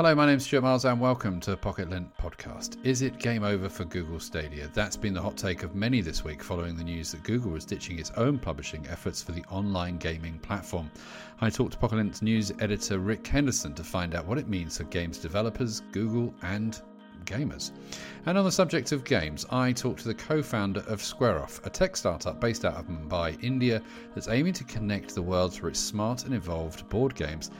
Hello, my name's Stuart Miles and welcome to Pocket Lint Podcast. Is it game over for Google Stadia? That's been the hot take of many this week following the news that Google was ditching its own publishing efforts for the online gaming platform. I talked to Pocket Lint's news editor Rick Henderson to find out what it means for games developers, Google, and gamers. And on the subject of games, I talked to the co founder of SquareOff, a tech startup based out of Mumbai, India, that's aiming to connect the world through its smart and evolved board games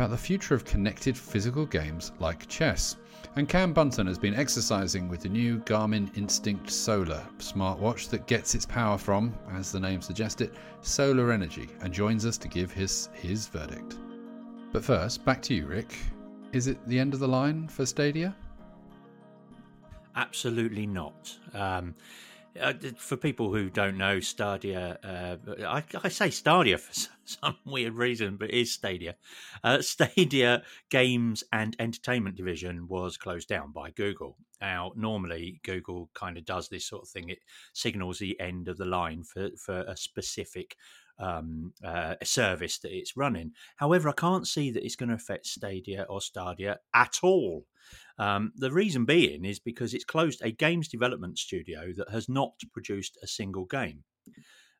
about the future of connected physical games like chess. And Cam Bunton has been exercising with the new Garmin Instinct Solar smartwatch that gets its power from, as the name suggests it, solar energy, and joins us to give his, his verdict. But first, back to you, Rick. Is it the end of the line for Stadia? Absolutely not. Um, uh, for people who don't know, Stadia, uh, I, I, say Stadia for some weird reason, but it is Stadia. Uh, Stadia Games and Entertainment Division was closed down by Google. Now, normally Google kind of does this sort of thing. It signals the end of the line for, for a specific um, uh, service that it's running. However, I can't see that it's going to affect Stadia or Stadia at all. Um, the reason being is because it's closed a games development studio that has not produced a single game,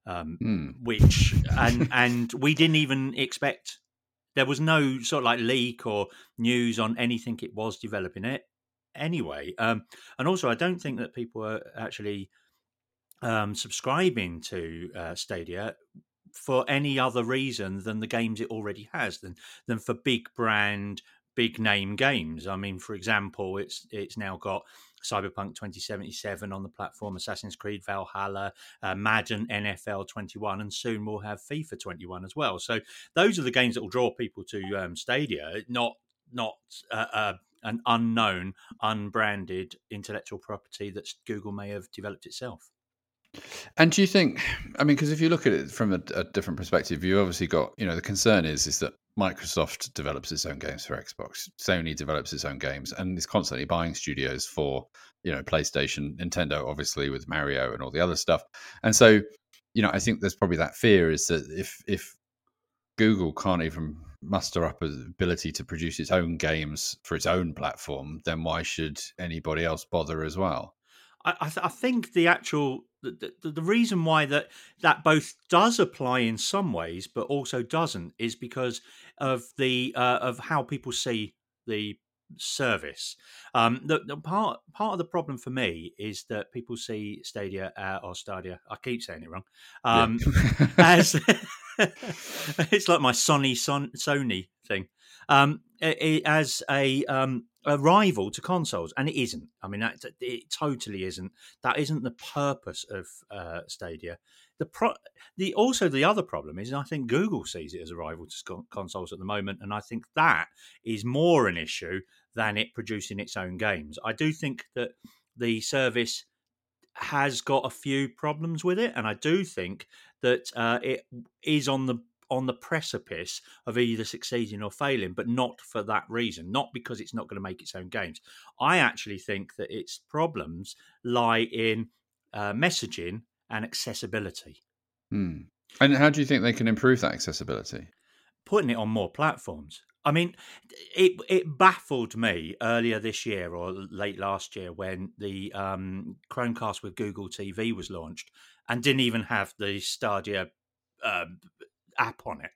um, mm. which and and we didn't even expect. There was no sort of like leak or news on anything it was developing it anyway. Um, and also, I don't think that people are actually um, subscribing to uh, Stadia for any other reason than the games it already has, than than for big brand, big name games. I mean, for example, it's it's now got Cyberpunk 2077 on the platform, Assassin's Creed Valhalla, uh, Madden NFL 21, and soon we'll have FIFA 21 as well. So those are the games that will draw people to um, Stadia, not not uh, uh, an unknown, unbranded intellectual property that Google may have developed itself. And do you think? I mean, because if you look at it from a, a, different perspective, you've obviously got you know the concern is is that Microsoft develops its own games for Xbox, Sony develops its own games, and is constantly buying studios for you know PlayStation, Nintendo, obviously with Mario and all the other stuff. And so, you know, I think there's probably that fear is that if if Google can't even muster up ability to produce its own games for its own platform, then why should anybody else bother as well? I, I, th- I think the actual the, the, the reason why that that both does apply in some ways but also doesn't is because of the uh, of how people see the service. Um, the, the, part part of the problem for me is that people see Stadia uh, or Stadia. I keep saying it wrong. Um, yeah. as it's like my Sony Son, Sony thing. Um, it, as a um, a rival to consoles, and it isn't. I mean, that, it totally isn't. That isn't the purpose of uh, Stadia. The pro, the also the other problem is, I think Google sees it as a rival to consoles at the moment, and I think that is more an issue than it producing its own games. I do think that the service has got a few problems with it, and I do think that uh, it is on the on the precipice of either succeeding or failing, but not for that reason, not because it's not going to make its own games. I actually think that its problems lie in uh, messaging and accessibility. Hmm. And how do you think they can improve that accessibility? Putting it on more platforms. I mean, it it baffled me earlier this year or late last year when the um, Chromecast with Google TV was launched and didn't even have the Stadia uh, app on it.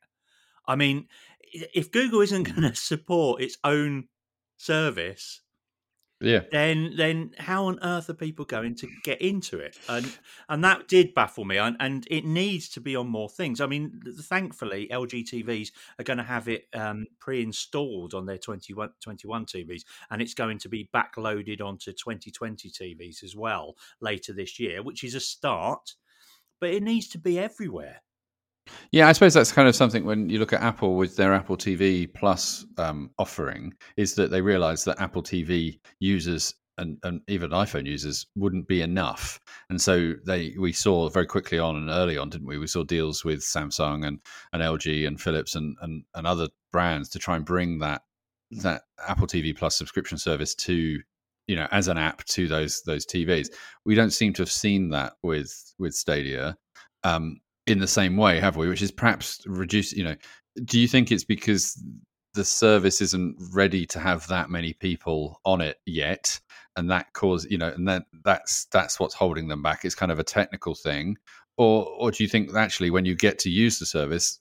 I mean, if Google isn't going to support its own service, yeah, then then how on earth are people going to get into it? And and that did baffle me. And, and it needs to be on more things. I mean, thankfully, LG TVs are going to have it um, pre-installed on their 21, 21 TVs, and it's going to be backloaded onto 2020 TVs as well later this year, which is a start. But it needs to be everywhere. Yeah, I suppose that's kind of something when you look at Apple with their Apple TV Plus um, offering, is that they realize that Apple TV users and, and even iPhone users wouldn't be enough. And so they we saw very quickly on and early on, didn't we? We saw deals with Samsung and, and LG and Philips and, and, and other brands to try and bring that that Apple TV Plus subscription service to you know as an app to those those TVs. We don't seem to have seen that with with Stadia um, in the same way, have we? Which is perhaps reduce. You know, do you think it's because the service isn't ready to have that many people on it yet, and that cause you know, and then that's that's what's holding them back. It's kind of a technical thing, or or do you think actually when you get to use the service,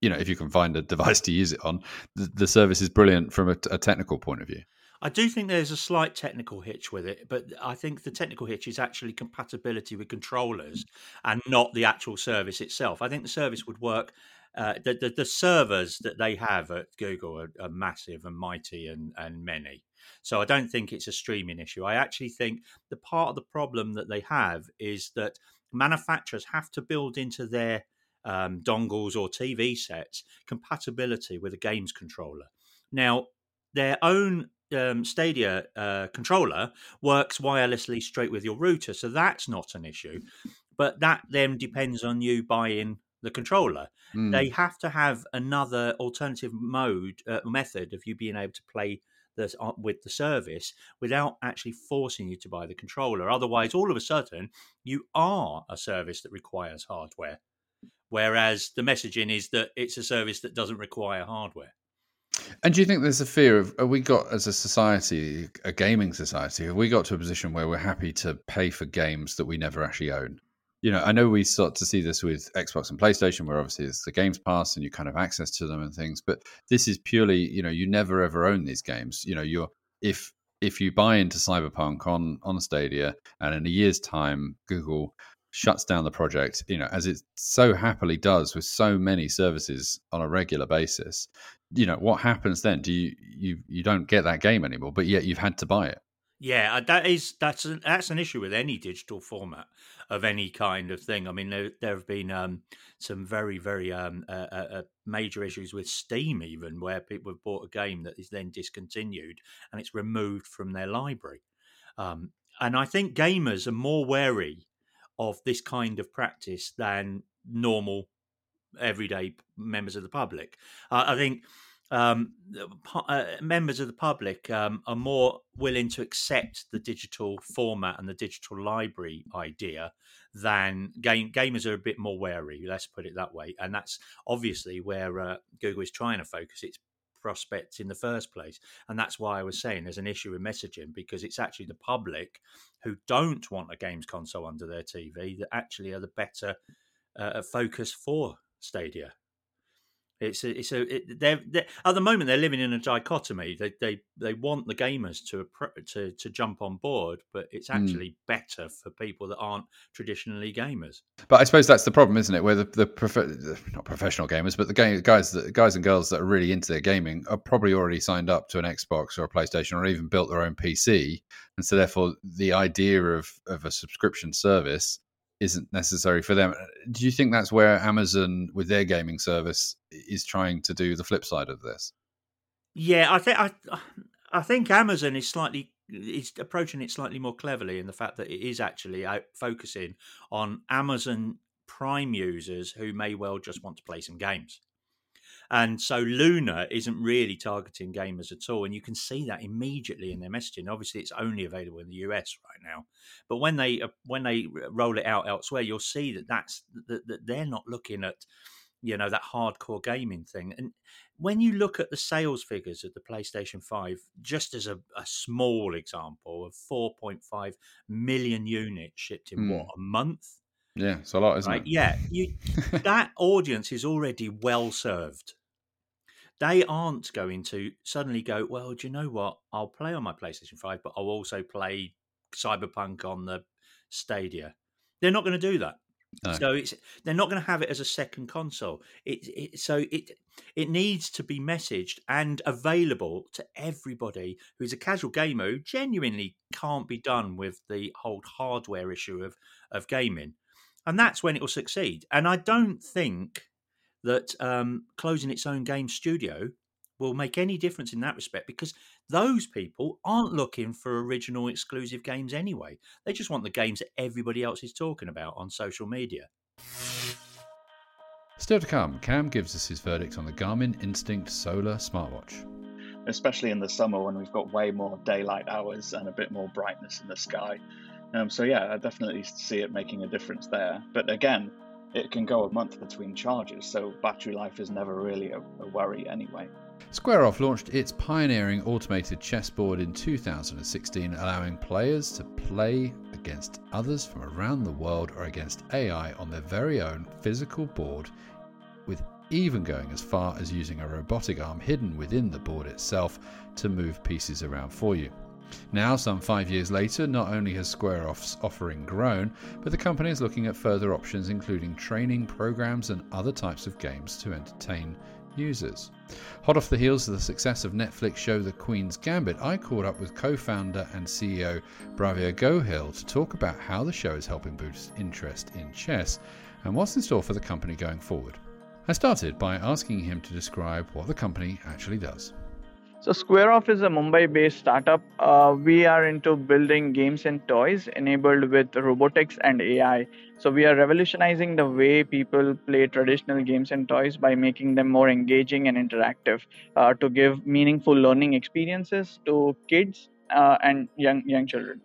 you know, if you can find a device to use it on, the, the service is brilliant from a, a technical point of view. I do think there's a slight technical hitch with it, but I think the technical hitch is actually compatibility with controllers and not the actual service itself. I think the service would work. Uh, the, the, the servers that they have at Google are, are massive and mighty and and many. So I don't think it's a streaming issue. I actually think the part of the problem that they have is that manufacturers have to build into their um, dongles or TV sets compatibility with a games controller. Now, their own um, Stadia uh, controller works wirelessly straight with your router, so that's not an issue. But that then depends on you buying the controller. Mm. They have to have another alternative mode uh, method of you being able to play this uh, with the service without actually forcing you to buy the controller. Otherwise, all of a sudden, you are a service that requires hardware. Whereas the messaging is that it's a service that doesn't require hardware. And do you think there's a fear of we got as a society, a gaming society, have we got to a position where we're happy to pay for games that we never actually own? You know, I know we start to see this with Xbox and PlayStation, where obviously it's the Games Pass and you kind of access to them and things. But this is purely, you know, you never ever own these games. You know, you're if if you buy into Cyberpunk on on Stadia, and in a year's time, Google shuts down the project, you know, as it so happily does with so many services on a regular basis, you know, what happens then? Do you you you don't get that game anymore, but yet you've had to buy it? Yeah, uh, that is that's an, that's an issue with any digital format of any kind of thing. I mean, there, there have been um, some very very um, uh, uh, uh, major issues with Steam, even where people have bought a game that is then discontinued and it's removed from their library. Um, and I think gamers are more wary of this kind of practice than normal everyday members of the public. Uh, I think um, uh, members of the public um, are more willing to accept the digital format and the digital library idea than game gamers are a bit more wary. Let's put it that way, and that's obviously where uh, Google is trying to focus its prospects in the first place. And that's why I was saying there's an issue with messaging because it's actually the public who don't want a games console under their TV that actually are the better uh, focus for Stadia. It's a, it's a it, they're, they're, at the moment they're living in a dichotomy. They they they want the gamers to to to jump on board, but it's hmm. actually mm. better for people that aren't traditionally gamers. But I suppose that's the problem, isn't it? Where the the prof- not professional gamers, but the game, guys the guys and girls that are really into their gaming are probably already signed up to an Xbox or a PlayStation or even built their own PC, and so therefore the idea of of a subscription service isn't necessary for them. Do you think that's where Amazon, with their gaming service, is trying to do the flip side of this? Yeah, I think I, think Amazon is slightly is approaching it slightly more cleverly in the fact that it is actually focusing on Amazon Prime users who may well just want to play some games. And so Luna isn't really targeting gamers at all. And you can see that immediately in their messaging. Obviously, it's only available in the US right now. But when they uh, when they roll it out elsewhere, you'll see that that's that, that they're not looking at you know that hardcore gaming thing and when you look at the sales figures of the PlayStation 5 just as a, a small example of 4.5 million units shipped in mm. what a month yeah, it's a lot, isn't right? it? Yeah, you, that audience is already well served. They aren't going to suddenly go, well, do you know what? I'll play on my PlayStation 5, but I'll also play Cyberpunk on the Stadia. They're not going to do that. No. So it's they're not going to have it as a second console. It, it, so it it needs to be messaged and available to everybody who's a casual gamer who genuinely can't be done with the whole hardware issue of of gaming. And that's when it will succeed. And I don't think that um, closing its own game studio will make any difference in that respect because those people aren't looking for original exclusive games anyway. They just want the games that everybody else is talking about on social media. Still to come, Cam gives us his verdict on the Garmin Instinct Solar smartwatch. Especially in the summer when we've got way more daylight hours and a bit more brightness in the sky. Um, so, yeah, I definitely see it making a difference there. But again, it can go a month between charges, so battery life is never really a, a worry anyway. Square-Off launched its pioneering automated chessboard in 2016, allowing players to play against others from around the world or against AI on their very own physical board, with even going as far as using a robotic arm hidden within the board itself to move pieces around for you. Now, some five years later, not only has Square-Off's offering grown, but the company is looking at further options, including training programs and other types of games to entertain users. Hot off the heels of the success of Netflix show The Queen's Gambit, I caught up with co founder and CEO Bhavya Gohil to talk about how the show is helping boost interest in chess and what's in store for the company going forward. I started by asking him to describe what the company actually does. So Square-Off is a Mumbai-based startup. Uh, we are into building games and toys enabled with robotics and AI. So we are revolutionizing the way people play traditional games and toys by making them more engaging and interactive uh, to give meaningful learning experiences to kids uh, and young young children.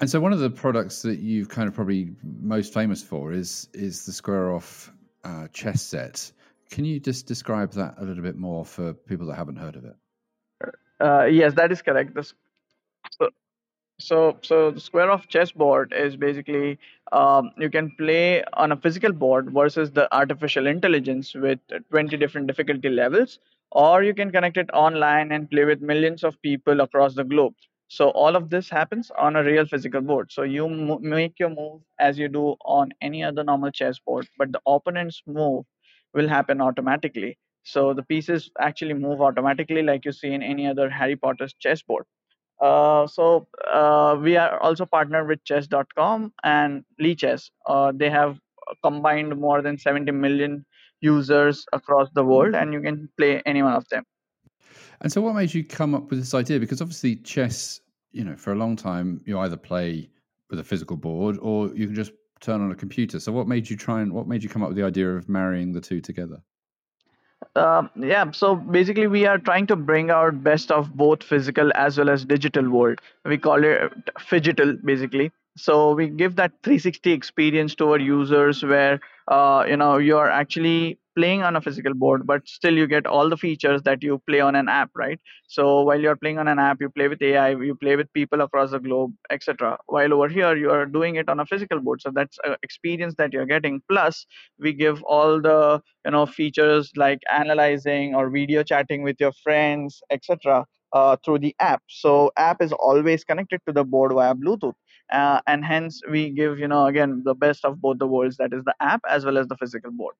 And so one of the products that you've kind of probably most famous for is is the Square-Off uh, chess set. Can you just describe that a little bit more for people that haven't heard of it? Uh, yes, that is correct. The, so, so, so the Square Off chessboard is basically um, you can play on a physical board versus the artificial intelligence with 20 different difficulty levels, or you can connect it online and play with millions of people across the globe. So all of this happens on a real physical board. So you make your move as you do on any other normal chessboard, but the opponent's move will happen automatically. So the pieces actually move automatically, like you see in any other Harry Potter's chessboard. Uh, so uh, we are also partnered with chess.com and Lichess. Uh, they have combined more than 70 million users across the world, and you can play any one of them. And so, what made you come up with this idea? Because obviously, chess, you know, for a long time, you either play with a physical board or you can just turn on a computer. So, what made you try and what made you come up with the idea of marrying the two together? Uh, yeah, so basically, we are trying to bring out best of both physical as well as digital world. We call it phygital, basically. So we give that 360 experience to our users, where uh, you know you're actually playing on a physical board but still you get all the features that you play on an app right? So while you're playing on an app you play with ai you play with people across the globe etc while over here you are doing it on a physical board. So that's experience that you're getting. Plus we give all the you know features like analyzing or video chatting with your friends etc uh, through the app. So app is always connected to the board via bluetooth uh, and hence we give you know again the best of both the worlds that is the app as well as the physical board.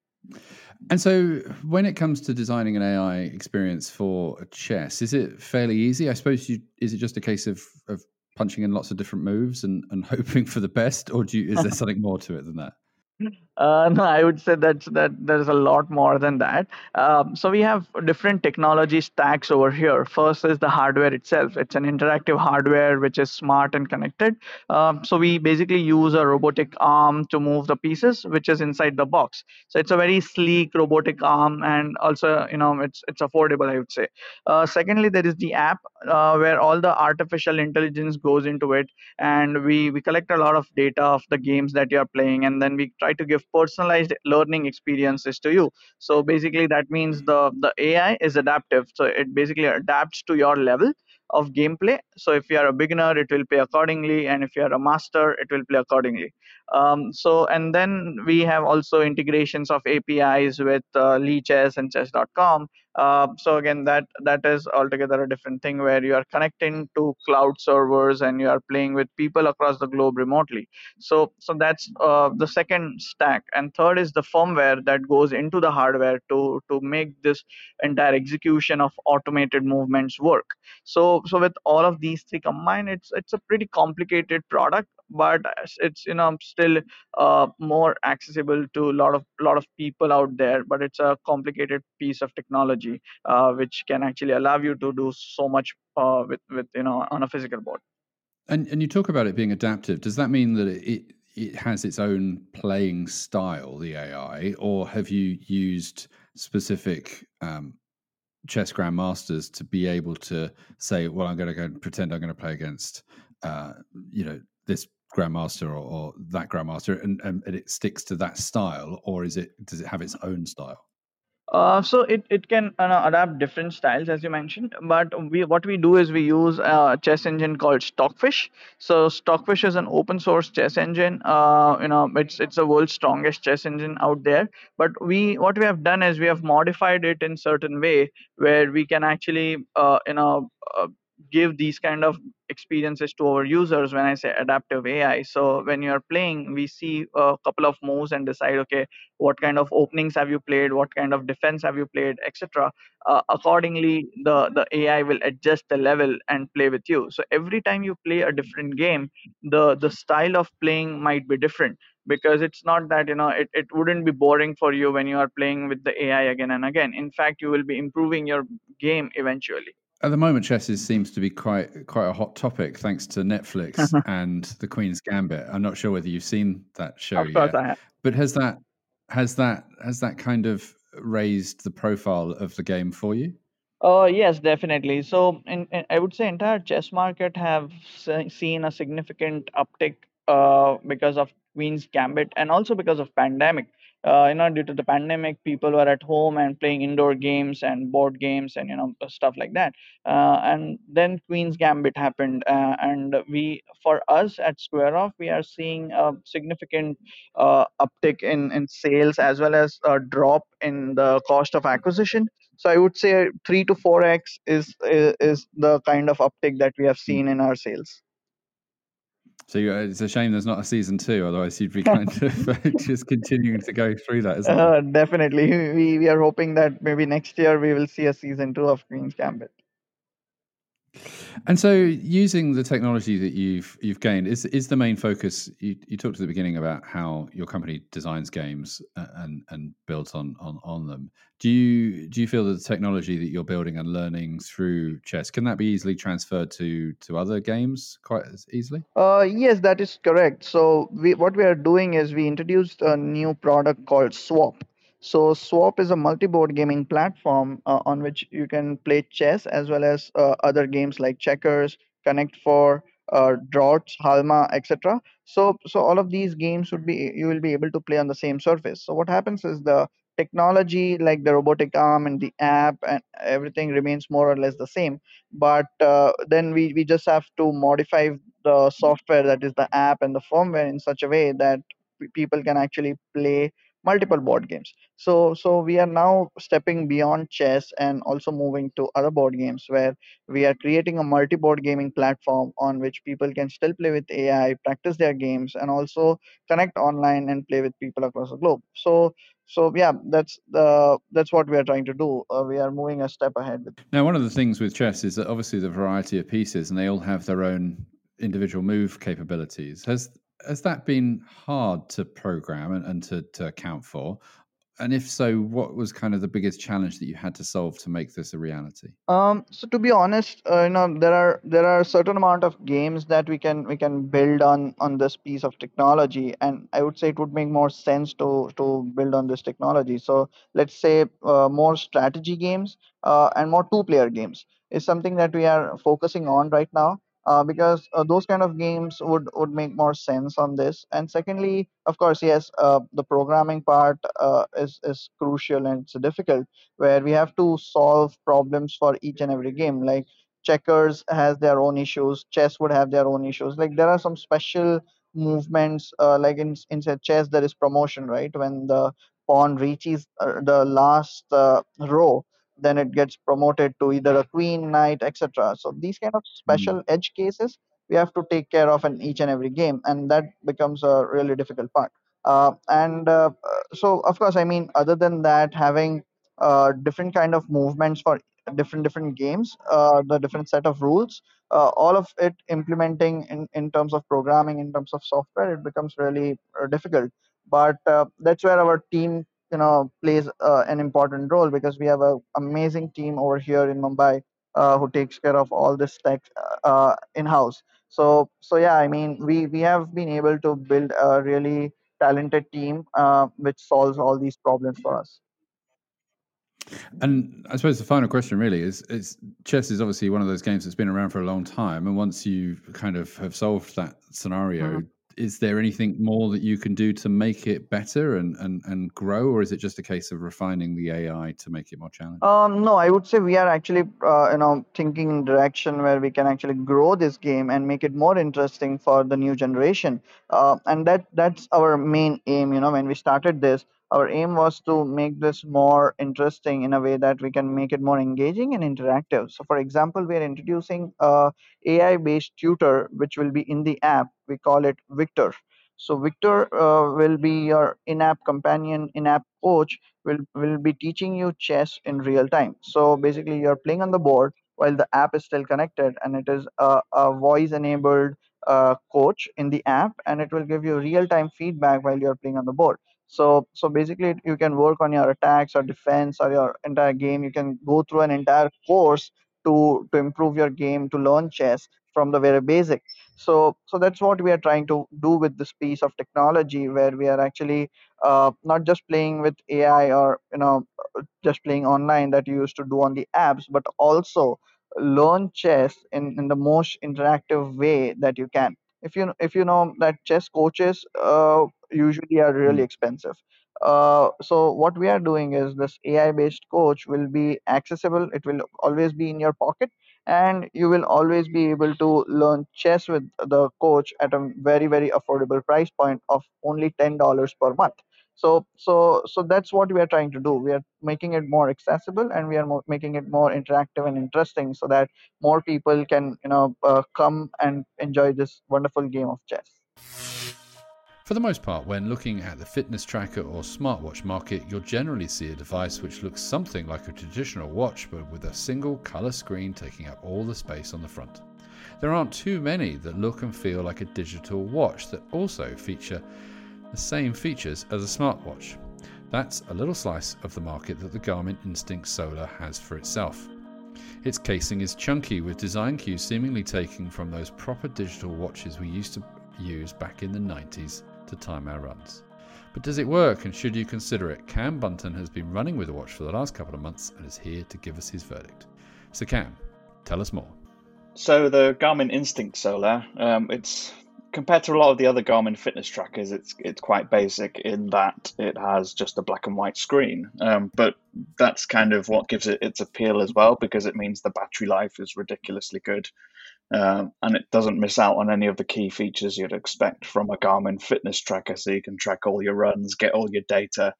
And so when it comes to designing an ai experience for chess is it fairly easy? I suppose you is it just a case of of punching in lots of different moves and, and hoping for the best or do you, is there something more to it than that uh, no, I would say that that there's a lot more than that. Um, so we have different technology stacks over here. First is the hardware itself. It's an interactive hardware which is smart and connected. Um, so we basically use a robotic arm to move the pieces, which is inside the box. So it's a very sleek robotic arm, and also you know it's it's affordable. I would say. Uh, secondly, there is the app uh, where all the artificial intelligence goes into it, and we we collect a lot of data of the games that you are playing, and then we try to give personalized learning experiences to you. So basically that means the the ai is adaptive. So it basically adapts to your level of gameplay. So if you are a beginner it will play accordingly and if you are a master it will play accordingly. Um, so and then we have also integrations of apis with uh, Lichess and chess.com uh, so again that that is altogether a different thing where you are connecting to cloud servers and you are playing with people across the globe remotely. So so that's uh, the second stack. And third is the firmware that goes into the hardware to to make this entire execution of automated movements work. So so with all of these three combined it's it's a pretty complicated product but it's you know still uh, more accessible to a lot of lot of people out there but it's a complicated piece of technology uh, which can actually allow you to do so much uh, with with you know on a physical board. And and you talk about it being adaptive. Does that mean that it it has its own playing style the ai or have you used specific um, chess grandmasters to be able to say, well, I'm going to go and pretend I'm going to play against, uh, you know, this grandmaster or, or that grandmaster, and, and, it sticks to that style, or is it does it have its own style? Uh, so it, it can uh, adapt different styles as you mentioned but we what we do is we use a chess engine called stockfish. So stockfish is an open source chess engine. Uh, you know it's it's the world's strongest chess engine out there. But we what we have done is we have modified it in certain way where we can actually uh, you know uh, give these kind of experiences to our users when i say adaptive ai so when you are playing we see a couple of moves and decide okay what kind of openings have you played? What kind of defense have you played? Etc uh, accordingly the the ai will adjust the level and play with you. So every time you play a different game the the style of playing might be different. Because it's not that you know it, it wouldn't be boring for you when you are playing with the ai again and again. In fact you will be improving your game eventually at the moment, chess is, seems to be quite quite a hot topic, thanks to Netflix and The Queen's Gambit. I'm not sure whether you've seen that show of course yet, I have. but has that has that has that kind of raised the profile of the game for you? Oh yes, definitely. So, in, in, I would say entire chess market have se- seen a significant uptick uh, because of Queen's Gambit and also because of pandemic uh, you know due to the pandemic people were at home and playing indoor games and board games and you know stuff like that. Uh, and then queen's gambit happened uh, and we for us at square off we are seeing a significant uh, uptick in in sales as well as a drop in the cost of acquisition. So i would say 3 to 4x is is, is the kind of uptick that we have seen in our sales so it's a shame there's not a season two, otherwise you'd be kind of just continuing to go through that, isn't uh, it? Definitely, we we are hoping that maybe next year we will see a season two of Queen's Gambit. And so, using the technology that you've you've gained is is the main focus. You, you talked at the beginning about how your company designs games uh, and and builds on on on them. Do you do you feel that the technology that you're building and learning through chess can that be easily transferred to to other games quite as easily? Uh, yes, that is correct. So we what we are doing is we introduced a new product called Swap so Swap is a multi-board gaming platform uh, on which you can play chess as well as uh, other games like checkers, Connect Four, uh, Draughts, Halma, etc. So so all of these games would be you will be able to play on the same surface. So what happens is the technology like the robotic arm and the app and everything remains more or less the same but uh, then we, we just have to modify the software that is the app and the firmware in such a way that people can actually play multiple board games. So so we are now stepping beyond chess and also moving to other board games where we are creating a multi-board gaming platform on which people can still play with ai practice their games and also connect online and play with people across the globe. So so yeah that's the that's what we are trying to do. Uh, we are moving a step ahead with now one of the things with chess is that obviously the variety of pieces and they all have their own individual move capabilities. Has has that been hard to program and, and to, to account for? And if so, what was kind of the biggest challenge that you had to solve to make this a reality? Um, so to be honest, uh, you know, there are there are a certain amount of games that we can we can build on on this piece of technology, and I would say it would make more sense to to build on this technology. So let's say uh, more strategy games uh, and more two player games is something that we are focusing on right now uh, because uh, those kind of games would would make more sense on this. And secondly of course yes uh, the programming part uh, is is crucial and it's difficult where we have to solve problems for each and every game. Like checkers has their own issues chess would have their own issues. Like there are some special movements uh, like in inside chess there is promotion right? When the pawn reaches uh, the last row then it gets promoted to either a queen knight etc so these kind of hmm. special mm. edge cases we have to take care of in each and every game and that becomes a really difficult part uh, and uh, so of course i mean other than that having uh, different kind of movements for different different games, uh, the different set of rules, uh, all of it implementing in, in terms of programming, in terms of software, it becomes really uh, difficult. But uh, that's where our team, you know, plays uh, an important role because we have an amazing team over here in Mumbai uh, who takes care of all this tech uh, in house. So so yeah, I mean, we we have been able to build a really talented team uh, which solves all these problems for us. And I suppose the final question really is: is chess is obviously one of those games that's been around for a long time, and once you kind of have solved that scenario, mm-hmm is there anything more that you can do to make it better and, and, and grow, or is it just a case of refining the AI to make it more challenging? Um, no, I would say we are actually, uh, you know, thinking in direction where we can actually grow this game and make it more interesting for the new generation. Uh, and that that's our main aim. You know, when we started this, our aim was to make this more interesting in a way that we can make it more engaging and interactive. So, for example, we are introducing a AI-based tutor which will be in the app. We call it Victor. So, Victor uh, will be your in-app companion, in-app coach. will will be teaching you chess in real time. So, basically, you're playing on the board while the app is still connected, and it is a, a voice-enabled uh, coach in the app, and it will give you real-time feedback while you're playing on the board so so basically you can work on your attacks or defense or your entire game. You can go through an entire course to to improve your game to learn chess from the very basic. So so that's what we are trying to do with this piece of technology where we are actually uh, not just playing with ai or you know just playing online that you used to do on the apps but also learn chess in, in the most interactive way that you can if you if you know that chess coaches uh, usually are really Mm. expensive uh, so what we are doing is this ai based coach will be accessible it will always be in your pocket and you will always be able to learn chess with the coach at a very very affordable price point of only $10 per month so so so that's what we are trying to do we are making it more accessible and we are making it more interactive and interesting so that more people can you know uh, come and enjoy this wonderful game of chess For the most part, when looking at the fitness tracker or smartwatch market, you'll generally see a device which looks something like a traditional watch but with a single colour screen taking up all the space on the front. There aren't too many that look and feel like a digital watch that also feature the same features as a smartwatch. That's a little slice of the market that the Garmin Instinct Solar has for itself. Its casing is chunky, with design cues seemingly taken from those proper digital watches we used to use back in the 90s to time our runs. But does it work and should you consider it? Cam Bunton has been running with the watch for the last couple of months and is here to give us his verdict. So, Cam, tell us more. So the Garmin Instinct Solar, um, it's compared to a lot of the other Garmin fitness trackers, it's it's quite basic in that it has just a black and white screen. Um, but that's kind of what gives it its appeal as well, because it means the battery life is ridiculously good, um, and it doesn't miss out on any of the key features you'd expect from a Garmin fitness tracker. So you can track all your runs, get all your data.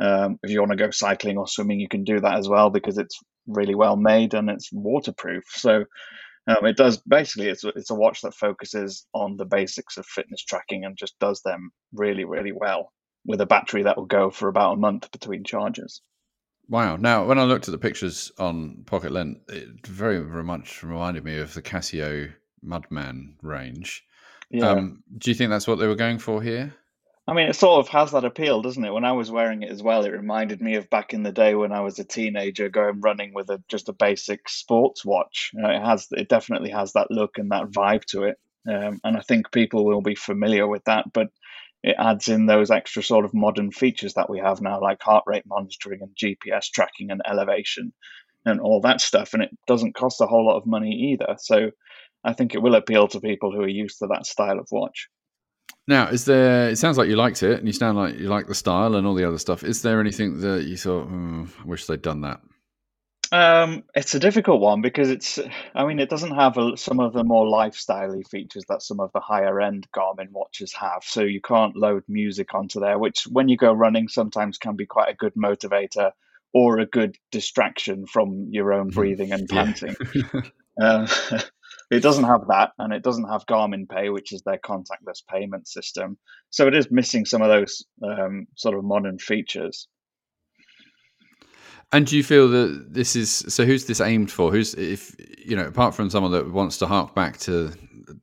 Um, if you want to go cycling or swimming, you can do that as well because it's really well made and it's waterproof. So um, it does basically it's a, it's a watch that focuses on the basics of fitness tracking and just does them really really well with a battery that will go for about a month between charges. Wow. Now, when I looked at the pictures on Pocket Lint, it very, very much reminded me of the Casio Mudman range. Yeah. Um, do you think that's what they were going for here? I mean, it sort of has that appeal, doesn't it? When I was wearing it as well, it reminded me of back in the day when I was a teenager going running with a just a basic sports watch. It has, it definitely has that look and that vibe to it, um, and I think people will be familiar with that. But it adds in those extra sort of modern features that we have now, like heart rate monitoring and GPS tracking and elevation and all that stuff, and it doesn't cost a whole lot of money either. So I think it will appeal to people who are used to that style of watch. Now, is there? It sounds like you liked it, and you sound like you like the style and all the other stuff. Is there anything that you thought, mm, I wish they'd done that? Um, it's a difficult one because it's. I mean, it doesn't have a, some of the more lifestyley features that some of the higher end Garmin watches have. So you can't load music onto there, which when you go running sometimes can be quite a good motivator or a good distraction from your own mm-hmm. breathing and panting. um, it doesn't have that, and it doesn't have Garmin Pay, which is their contactless payment system. So it is missing some of those um, sort of modern features. And do you feel that this is so? Who's this aimed for? Who's if you know, apart from someone that wants to hark back to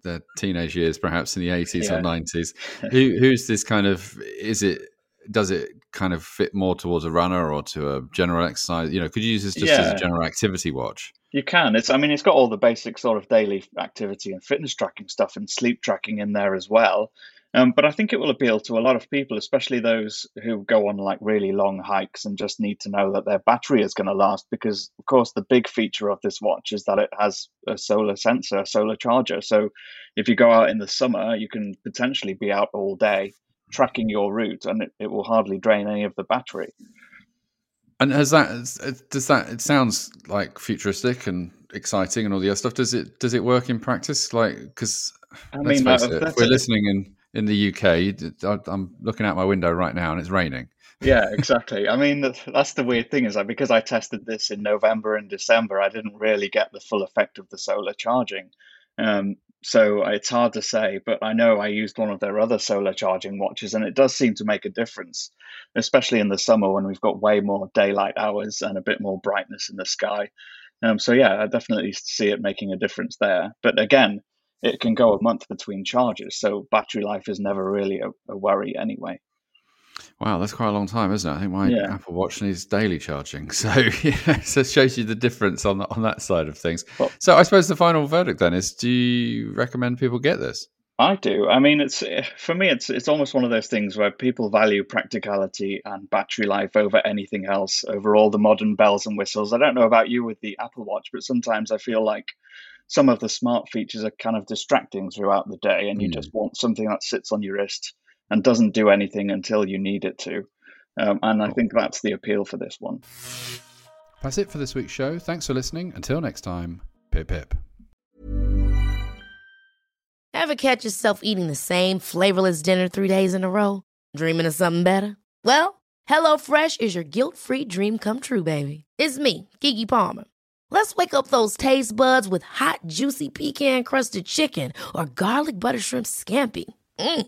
their teenage years, perhaps in the eighties yeah. or nineties, who who's this kind of? Is it? Does it kind of fit more towards a runner or to a general exercise? You know, could you use this just yeah. as a general activity watch? You can. It's. I mean, it's got all the basic sort of daily activity and fitness tracking stuff and sleep tracking in there as well. Um, but I think it will appeal to a lot of people, especially those who go on like really long hikes and just need to know that their battery is going to last. Because, of course, the big feature of this watch is that it has a solar sensor, a solar charger. So if you go out in the summer, you can potentially be out all day tracking your route and it, it will hardly drain any of the battery. And has that does that it sounds like futuristic and exciting and all the other stuff. Does it does it work in practice? Like because I mean, let's face it, we're listening in in the UK, I'm looking out my window right now and it's raining. yeah, exactly. I mean, that's the weird thing is that because I tested this in November and December, I didn't really get the full effect of the solar charging. Um, so it's hard to say, but I know I used one of their other solar charging watches, and it does seem to make a difference, especially in the summer when we've got way more daylight hours and a bit more brightness in the sky. Um, so yeah, I definitely see it making a difference there. But again, it can go a month between charges, so battery life is never really a, a worry anyway. Wow, that's quite a long time, isn't it? I think my yeah. Apple Watch needs daily charging, so yeah, so it shows you the difference on on that side of things. Well, so I suppose the final verdict then is: Do you recommend people get this? I do. I mean, it's for me, it's it's almost one of those things where people value practicality and battery life over anything else, over all the modern bells and whistles. I don't know about you with the Apple Watch, but sometimes I feel like some of the smart features are kind of distracting throughout the day, and you mm. just want something that sits on your wrist and doesn't do anything until you need it to. Um, and I think that's the appeal for this one. That's it for this week's show. Thanks for listening. Until next time, pip pip. Ever catch yourself eating the same flavorless dinner three days in a row? Dreaming of something better? Well, HelloFresh is your guilt free dream come true, baby. It's me, Keke Palmer. Let's wake up those taste buds with hot, juicy pecan crusted chicken or garlic butter shrimp scampi. Mm.